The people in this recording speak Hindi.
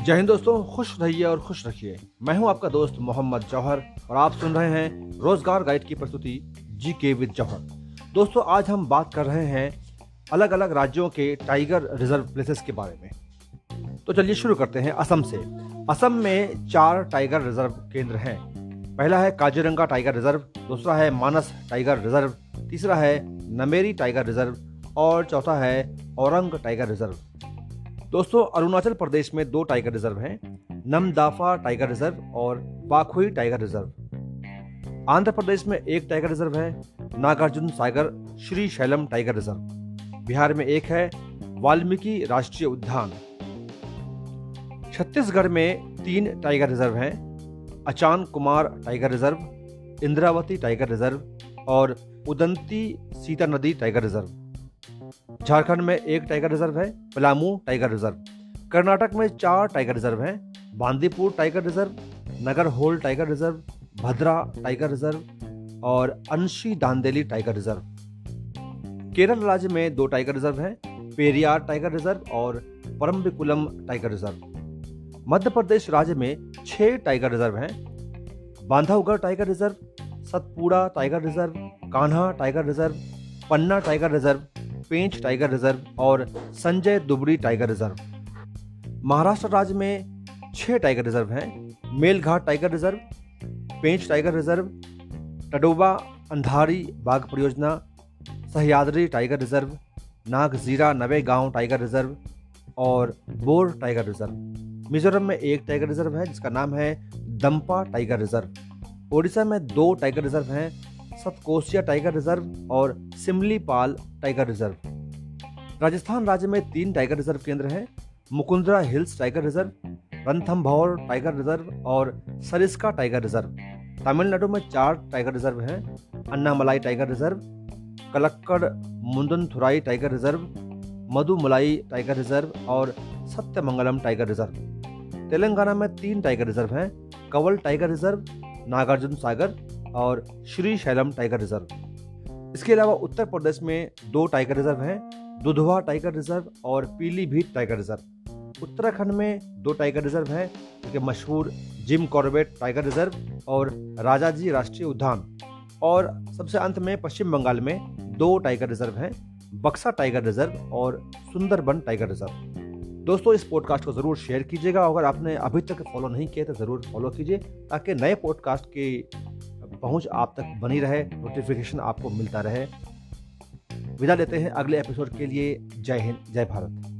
जय हिंद दोस्तों, खुश रहिए और खुश रखिए। मैं हूँ आपका दोस्त मोहम्मद जौहर और आप सुन रहे हैं रोज़गार गाइड की प्रस्तुति जी के विद जौहर। दोस्तों, आज हम बात कर रहे हैं अलग अलग राज्यों के टाइगर रिज़र्व प्लेसेस के बारे में। तो चलिए शुरू करते हैं असम से। असम में चार टाइगर रिज़र्व केंद्र हैं। पहला है काजीरंगा टाइगर रिज़र्व, दूसरा है मानस टाइगर रिज़र्व, तीसरा है नमेरी टाइगर रिज़र्व और चौथा है औरंग टाइगर रिज़र्व। दोस्तों, अरुणाचल प्रदेश में दो टाइगर रिज़र्व हैं, नमदाफा टाइगर रिज़र्व और पाखुई टाइगर रिज़र्व। आंध्र प्रदेश में एक टाइगर रिज़र्व है, Nagarjuna Sagar Srisailam tiger reserve. Bihar में एक है, वाल्मीकि राष्ट्रीय उद्यान। छत्तीसगढ़ में तीन टाइगर रिज़र्व हैं, Achanakmar tiger reserve, Indravati tiger reserve और उदंती सीता नदी टाइगर रिज़र्व। झारखंड में एक टाइगर रिज़र्व है, पलामू टाइगर रिज़र्व। कर्नाटक में चार टाइगर रिज़र्व हैं, Bandipur tiger reserve Nagarhole tiger reserve, Bhadra tiger reserve और अंशी दांदेली टाइगर रिज़र्व। केरल राज्य में दो टाइगर रिज़र्व हैं, पेरियार टाइगर रिज़र्व और परम्बिकुलम टाइगर रिज़र्व। मध्य प्रदेश राज्य में छह टाइगर रिज़र्व हैं, Bandhavgarh tiger reserve, Satpura tiger reserve, Kanha tiger reserve, Panna tiger reserve Pench tiger reserve और संजय दुबड़ी टाइगर रिज़र्व। महाराष्ट्र राज्य में छह टाइगर रिज़र्व हैं, Melghat tiger reserve, Pench tiger reserve, Tadoba, Andhari, बाघ परियोजना, Sahyadri tiger reserve Nagzira Navegaon tiger reserve और बोर टाइगर रिज़र्व। मिजोरम में एक टाइगर रिज़र्व है, जिसका नाम है दम्पा टाइगर रिज़र्व। ओडिशा में दो टाइगर रिज़र्व हैं सतकोसिया टाइगर रिज़र्व और सिमलीपाल टाइगर रिज़र्व। राजस्थान राज्य में तीन टाइगर रिज़र्व केंद्र हैं, Mukundra hills tiger reserve Ranthambore tiger reserve और सरिस्का टाइगर रिज़र्व। तमिलनाडु में चार टाइगर रिज़र्व हैं, Anamalai tiger reserve, Kalakkad Mundanthurai tiger reserve, Mudumalai tiger reserve और सत्यमंगलम टाइगर रिज़र्व। तेलंगाना में तीन टाइगर रिज़र्व हैं, कवल टाइगर रिज़र्व, नागार्जुन सागर और श्री शैलम टाइगर रिज़र्व। इसके अलावा उत्तर प्रदेश में दो टाइगर रिज़र्व हैं, दुधवा टाइगर रिज़र्व और पीलीभीत टाइगर रिज़र्व। उत्तराखंड में दो टाइगर रिज़र्व हैं जो मशहूर जिम कॉर्बेट टाइगर रिज़र्व और राजाजी राष्ट्रीय उद्यान। और सबसे अंत में पश्चिम बंगाल में दो टाइगर रिज़र्व हैं, बक्सा टाइगर रिज़र्व और सुंदरबन टाइगर रिज़र्व। दोस्तों, इस पॉडकास्ट को ज़रूर शेयर कीजिएगा। अगर आपने अभी तक फॉलो नहीं किया तो ज़रूर फॉलो कीजिए, ताकि नए पॉडकास्ट की पहुँच आप तक बनी रहे नोटिफिकेशन आपको मिलता रहे। विदा लेते हैं अगले एपिसोड के लिए। जय हिंद, जय भारत।